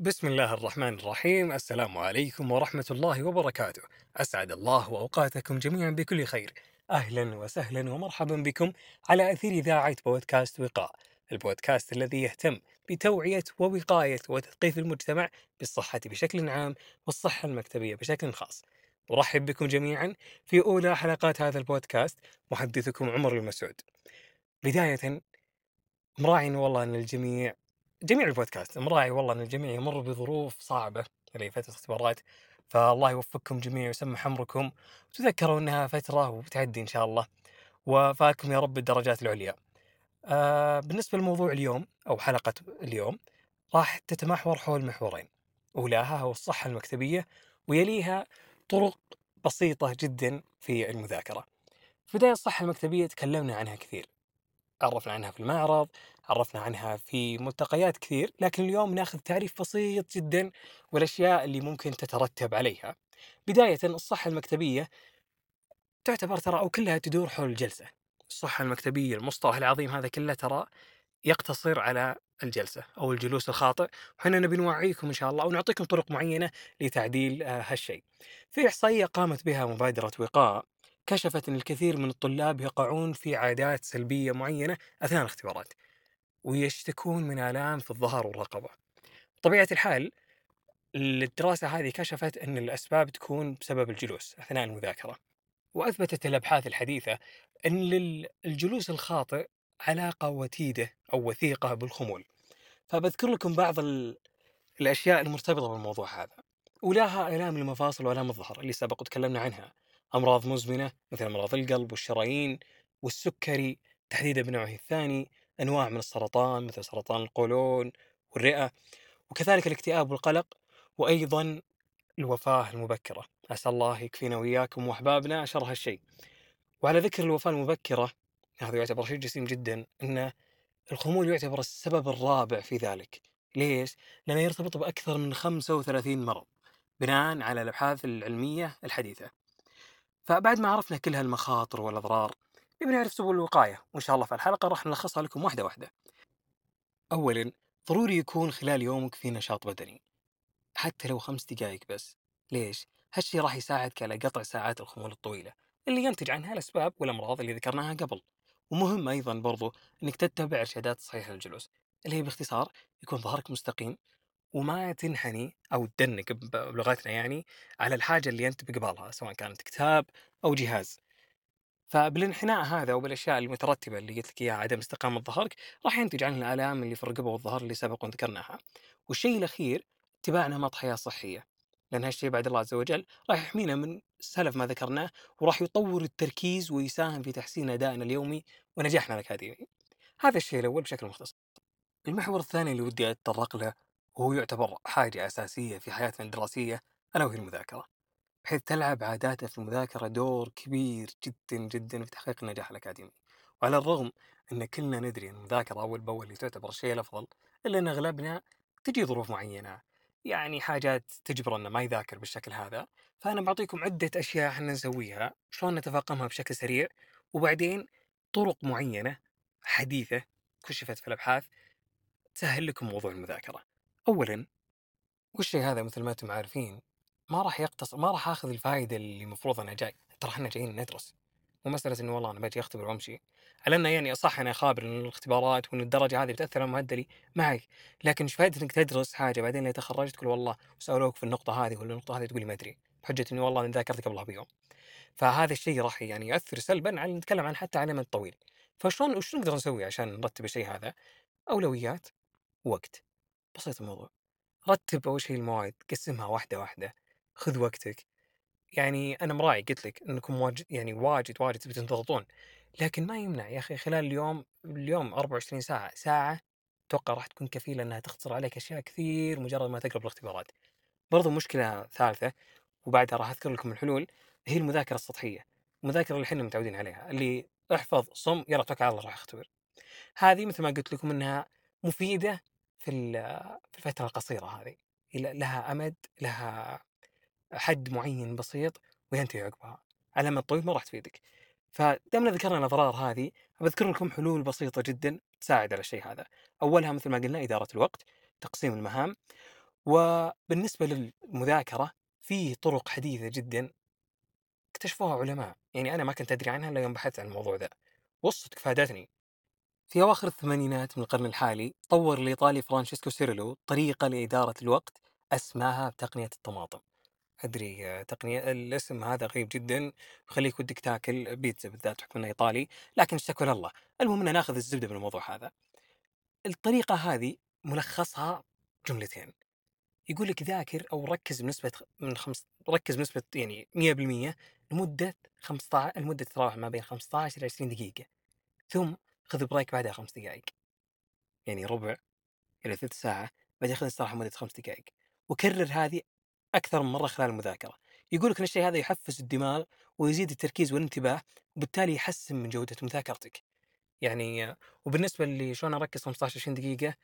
بسم الله الرحمن الرحيم. السلام عليكم ورحمة الله وبركاته. أسعد الله أوقاتكم جميعا بكل خير. أهلا وسهلا ومرحبا بكم على أثير إذاعة بودكاست وقاء. البودكاست الذي يهتم بتوعية ووقاية وتثقيف المجتمع بالصحة بشكل عام والصحة المكتبية بشكل خاص. أرحب بكم جميعا في أولى حلقات هذا البودكاست. محدثكم عمر المسعود. بداية مراعي والله أن الجميع جميع البودكاست مراعي والله إن الجميع يمر بظروف صعبة اللي فترة اختبارات فالله يوفقكم جميع ويسمح أمركم وتذكروا إنها فترة وبتعدي إن شاء الله وفاكم يا رب الدرجات العليا. آه بالنسبة لموضوع اليوم أو حلقة اليوم راح تتمحور حول محورين. اولاها هو الصحة المكتبية ويليها طرق بسيطة جدا في المذاكرة. في بداية الصحة المكتبية تكلمنا عنها كثير. عرفنا عنها في المعرض عرفنا عنها في ملتقيات كثير لكن اليوم ناخذ تعريف بسيط جدا والأشياء اللي ممكن تترتب عليها. بداية الصحة المكتبية تعتبر ترى أو كلها تدور حول الجلسة. الصحة المكتبية المصطلح العظيم هذا كله ترى يقتصر على الجلسة أو الجلوس الخاطئ وحنا نبي نوعيكم إن شاء الله أو نعطيكم طرق معينة لتعديل آه، هالشيء. في إحصائية قامت بها مبادرة وقاء كشفت أن الكثير من الطلاب يقعون في عادات سلبية معينة أثناء الاختبارات ويشتكون من آلام في الظهر والرقبة. طبيعة الحال الدراسة هذه كشفت أن الأسباب تكون بسبب الجلوس أثناء المذاكرة. وأثبتت الأبحاث الحديثة أن للجلوس الخاطئ علاقة وتيدة أو وثيقة بالخمول. فبذكر لكم بعض الأشياء المرتبطة بالموضوع هذا. ولاها آلام المفاصل وآلام الظهر اللي سبق وتكلمنا عنها. أمراض مزمنة مثل أمراض القلب والشرايين والسكري تحديدا بنوعه الثاني. أنواع من السرطان مثل سرطان القولون والرئة وكذلك الاكتئاب والقلق وأيضا الوفاة المبكرة. أسأل الله يكفينا وإياكم وأحبابنا شر هالشيء. وعلى ذكر الوفاة المبكرة هذا يعتبر شيء جسيم جدا أن الخمول يعتبر السبب الرابع في ذلك. ليش؟ لأنه يرتبط بأكثر من 35 مرض بناء على الأبحاث العلمية الحديثة. فبعد ما عرفنا كل هالمخاطر والأضرار نبي نعرف سبل الوقاية وإن شاء الله في الحلقة راح نلخصها لكم واحدة واحدة. اولا ضروري يكون خلال يومك في نشاط بدني حتى لو خمس دقائق بس. ليش؟ هالشيء راح يساعدك على قطع ساعات الخمول الطويلة اللي ينتج عنها الأسباب والأمراض اللي ذكرناها قبل. ومهم أيضا برضو إنك تتبع إرشادات صحيحة للجلوس اللي هي باختصار يكون ظهرك مستقيم وما تنحني أو تدنق بلغتنا يعني على الحاجة اللي أنت بقبالها سواء كانت كتاب أو جهاز. فبالانحناء هذا وبالأشياء المترتبة اللي قلت لك إياها عدم استقامة ظهرك راح ينتج عنها الالام اللي في الرقبة والظهر اللي سبق وذكرناها. والشيء الأخير اتباع نمط حياه صحية. لأن هالشيء بعد الله عز وجل راح يحمينا من سلف ما ذكرناه وراح يطور التركيز ويساهم في تحسين أدائنا اليومي ونجاحنا الأكاديمي. هذا الشيء الأول بشكل مختصر. المحور الثاني اللي ودي أتطرق له وهو يعتبر حاجة أساسية في حياتنا الدراسية ألا وهي المذاكرة بحيث تلعب عاداته في المذاكرة دور كبير جدا جدا في تحقيق النجاح الأكاديمي. وعلى الرغم أن كلنا ندري أن المذاكرة أول بأول اللي تعتبر الشيء الأفضل إلا أن أغلبنا تجي ظروف معينة. يعني حاجات تجبر أنه ما يذاكر بالشكل هذا. فأنا بعطيكم عدة أشياء إحنا نسويها شلون نتفاقمها بشكل سريع. وبعدين طرق معينة حديثة كشفت في الأبحاث تسهل لكم موضوع المذاكرة. اولا والشيء هذا مثل ما أنتم عارفين؟ ما راح يقتصر ما راح آخذ الفائده اللي المفروض أنا جاي ترى إحنا جايين ندرس. مو مسألة انه والله أنا باجي أختبر وأمشي. على انه يعني صح أنا خابر إن الاختبارات وإن الدرجة هذه بتأثر على مؤدلي معك لكن إيش فائده إنك تدرس حاجة بعدين لو تخرجت تقول والله سألوك في النقطة هذه ولا النقطة هذه تقول ما أدري بحجة إني والله أنا ذاكرت قبلها بيوم. فهذا الشيء راح يعني ياثر سلبا على نتكلم عن حتى على المدى الطويل. فشلون وش نقدر نسوي عشان نرتب الشيء هذا؟ أولويات وقت. بسيط الموضوع. رتب أول شيء الموعد قسمها واحدة واحدة. خذ وقتك. يعني أنا مراعي قلت لك أنكم واجد يعني واجد واجد تبي تنضغطون لكن ما يمنع يا أخي خلال اليوم اليوم 24 ساعة ساعة أتوقع راح تكون كفيلة أنها تختصر عليك أشياء كثير مجرد ما تقرب الاختبارات. برضو مشكلة ثالثة وبعدها راح أذكر لكم الحلول هي المذاكرة السطحية. المذاكرة اللي إحنا متعودين عليها اللي احفظ صم يلا توكل على الله راح أختبر. هذه مثل ما قلت لكم إنها مفيدة في الفترة القصيرة هذه. لها أمد لها حد معين بسيط وينتهي عقبها. على المدى الطويل ما راح تفيدك. فدامنا ذكرنا الأضرار هذه بذكر لكم حلول بسيطة جدا تساعد على الشيء هذا. أولها مثل ما قلنا إدارة الوقت تقسيم المهام وبالنسبة للمذاكرة في طرق حديثة جدًا اكتشفوها علماء، يعني أنا ما كنت أدري عنها إلا يوم بحثت عن الموضوع ذا، والصدق فادتني. في أواخر الثمانينات من القرن الحالي طور الإيطالي فرانشيسكو سيريلو طريقة لإدارة الوقت أسماها بتقنية الطماطم. أدري تقنية الاسم هذا غريب جدًا ويخليك ودك تاكل بيتزا بالذات بحكم إنه إيطالي، لكن اشتكوا لله. المهم إن ناخذ الزبدة من الموضوع هذا. الطريقة هذه ملخصها جملتين. يقول لك ذاكر أو ركز بنسبة من خمس ركز بنسبة يعني 100% لمدة خمسطع لمدة تتراوح ما بين 15 إلى 20 دقيقة، ثم خذ بريك بعدها 5 دقايق. يعني ربع إلى ثلث ساعة، بعدين خذ استراحة لمدة 5 دقايق، وكرر هذه أكثر من مرة خلال المذاكرة. يقول لك إن الشيء هذا يحفز الدماغ ويزيد التركيز والانتباه، وبالتالي يحسن من جودة مذاكرتك. يعني وبالنسبة لشلون أركز 15 20 دقيقة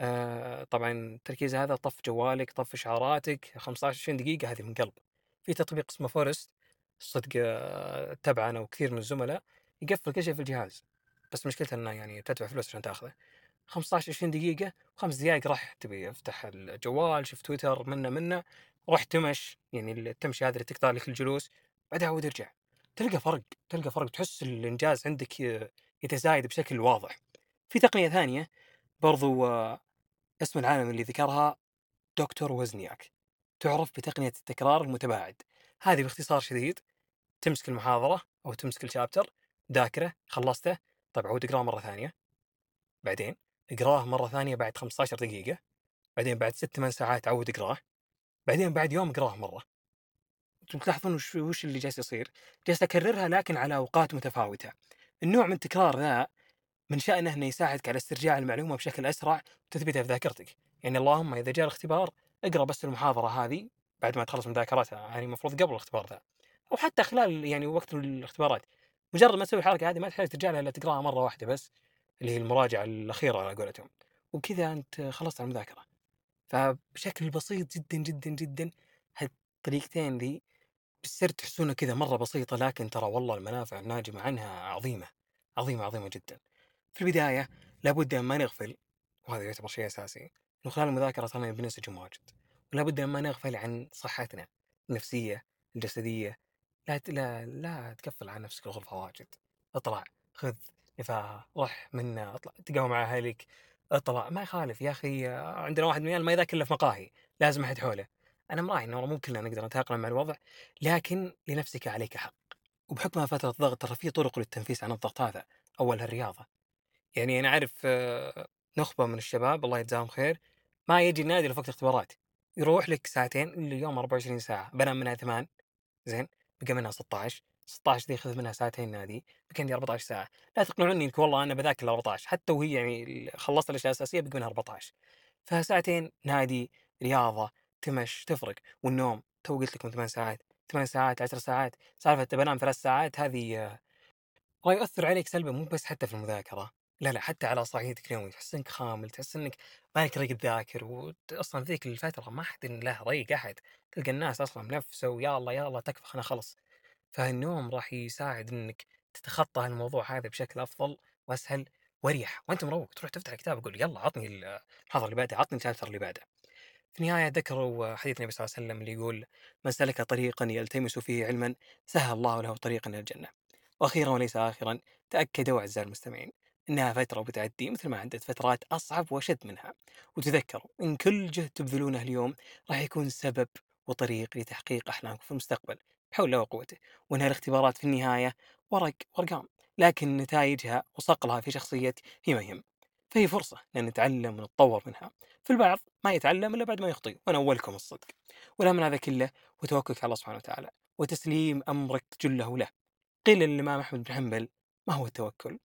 آآ طبعًا التركيز هذا طفّ جوالك، طفّ إشعاراتك، 15 20 دقيقة هذه من قلب. في تطبيق اسمه فورست صدق أتبعه أنا وكثير من الزملاء يقفل كل شيء في الجهاز، بس مشكلته إنه يعني تدفع فلوس عشان تأخذه. 15 20 دقيقة و5 دقايق راح تبي أفتح الجوال، شوف تويتر منه منه، روح تمش يعني التمشية هذه اللي تقطع لك الجلوس، بعدها عود ارجع. تلقى فرق، تلقى فرق تحس الإنجاز عندك يتزايد بشكل واضح. في تقنية ثانية برضو اسم العالم اللي ذكرها دكتور وزنياك. تعرف بتقنية التكرار المتباعد. هذه باختصار شديد تمسك المحاضرة أو تمسك الشابتر ذاكره خلصته طيب عود اقرأه مرة ثانية. بعدين اقرأه مرة ثانية بعد 15 دقيقة. بعدين بعد ست ثمان ساعات عود اقرأه. بعدين بعد يوم اقراه مرة أنتم تلاحظون وش وش اللي جالس يصير؟ جالس أكررها لكن على أوقات متفاوتة. النوع من التكرار ذا من شأنه إنه يساعدك على استرجاع المعلومة بشكل أسرع وتثبيتها في ذاكرتك. يعني اللهم إذا جاء الاختبار اقرأ بس المحاضرة هذه بعد ما تخلص مذاكرتها يعني المفروض قبل الاختبار ذا. أو حتى خلال يعني وقت الاختبارات. مجرد ما تسوي الحركة هذه ما تحتاج ترجع لها إلا تقراها مرة واحدة بس اللي هي المراجعة الأخيرة على قولتهم. وبكذا أنت خلصت المذاكرة. فبشكل بسيط جدًا، جدًا، جدًا هالطريقتين ذي بالسر تحسونها كذا مرة بسيطة لكن ترى والله المنافع الناجمة عنها عظيمة، عظيمة، عظيمة جدًا. في البداية لابد أن ما نغفل وهذا يعتبر شيء أساسي إنه خلال المذاكرة ترانا بننسجم واجد، ولا بد أن ما نغفل عن صحتنا النفسية، الجسدية، لا لا لا تقفل على نفسك الغرفة واجد، اطلع، خذ نفاهة، رح منا، اطلع تقهوى مع أهلك، اطلع ما يخالف يا أخي عندنا واحد من العيال ما يذاكر إلا في مقاهي، لازم أحد حوله. أنا مراعي والله مو كلنا نقدر نتأقلم مع الوضع، لكن لنفسك عليك حق. وبحكمها فترة ضغط ترى في طرق للتنفيس عن الضغط هذا، أولها الرياضة. يعني أنا أعرف آه، نخبة من الشباب الله يجزاهم خير ما يجي النادي في وقت الاختبارات. يروح لك ساعتين اليوم 24 ساعة بنام منها 8 زين بقى منها 16 16 دي خذ منها ساعتين نادي بقى عندي 14 ساعة. لا تقنعوني انك والله أنا بذاكر ال 14 حتى وهي يعني خلصت الأشياء الأساسية بقى منها 14 فساعتين نادي رياضة تمش تفرق والنوم تو قلت لكم 8 ساعات 8 ساعات 10 ساعات سالفة بنام ثلاث ساعات هذه آه، راح يؤثر عليك سلبا مو بس حتى في المذاكرة لا لا حتى على صحيتك اليومية تحس إنك خامل تحس إنك مالك ريق تذاكر واصلا ذيك الفترة ما حد له ريق أحد تلقى الناس أصلا منفسه ويا الله يا الله تكفى خلنا خلص. فالنوم راح يساعد إنك تتخطى الموضوع هذا بشكل أفضل وأسهل وأريح. وأنت مروق تروح تفتح الكتاب تقول يلا عطني المحاضره اللي بعدها عطني الشابتر اللي بعده. في النهاية ذكروا حديث النبي صلى الله عليه وسلم اللي يقول من سلك طريقا يلتمس فيه علما سهل الله له طريقا إلى الجنة. وأخيرا وليس اخرا تاكدوا أعزائي المستمعين إنها فترة وبتعدي مثل ما عدت فترات أصعب وأشد منها. وتذكروا إن كل جهد تبذلونه اليوم راح يكون سبب وطريق لتحقيق أحلامكم في المستقبل. بحول الله وقوته وإنها الاختبارات في النهاية ورق وارقام لكن نتائجها وصقلها في شخصيتك هي ما يهم فهي فرصة أن نتعلم ونتطور منها. في البعض ما يتعلم إلا بعد ما يخطئ وأنا أولكم الصدق. ولا من هذا كله وتوكلك على الله سبحانه وتعالى وتسليم أمرك جله له. قيل للإمام أحمد بن حنبل ما هو التوكل؟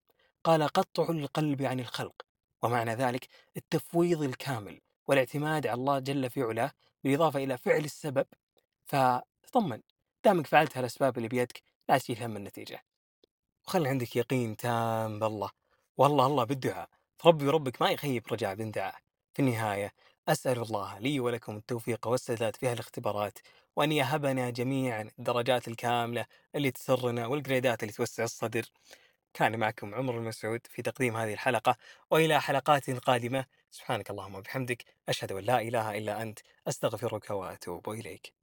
قال قطع القلب عن الخلق. ومعنى ذلك التفويض الكامل والاعتماد على الله جل في علاه بالإضافة إلى فعل السبب. فتطمن دامك فعلت هالأسباب اللي بيدك لا تشيل هم النتيجة. وخلي عندك يقين تام بالله. والله الله بالدعاء. فربي وربك ما يخيب رجاء بن دعاء في النهاية أسأل الله لي ولكم التوفيق والسداد في هالاختبارات وأن يهبنا جميعا الدرجات الكاملة اللي تسرنا والجريدات اللي توسع الصدر. كان معكم عمر المسعود في تقديم هذه الحلقة وإلى حلقات قادمة. سبحانك اللهم وبحمدك أشهد أن لا إله إلا أنت أستغفرك وأتوب إليك.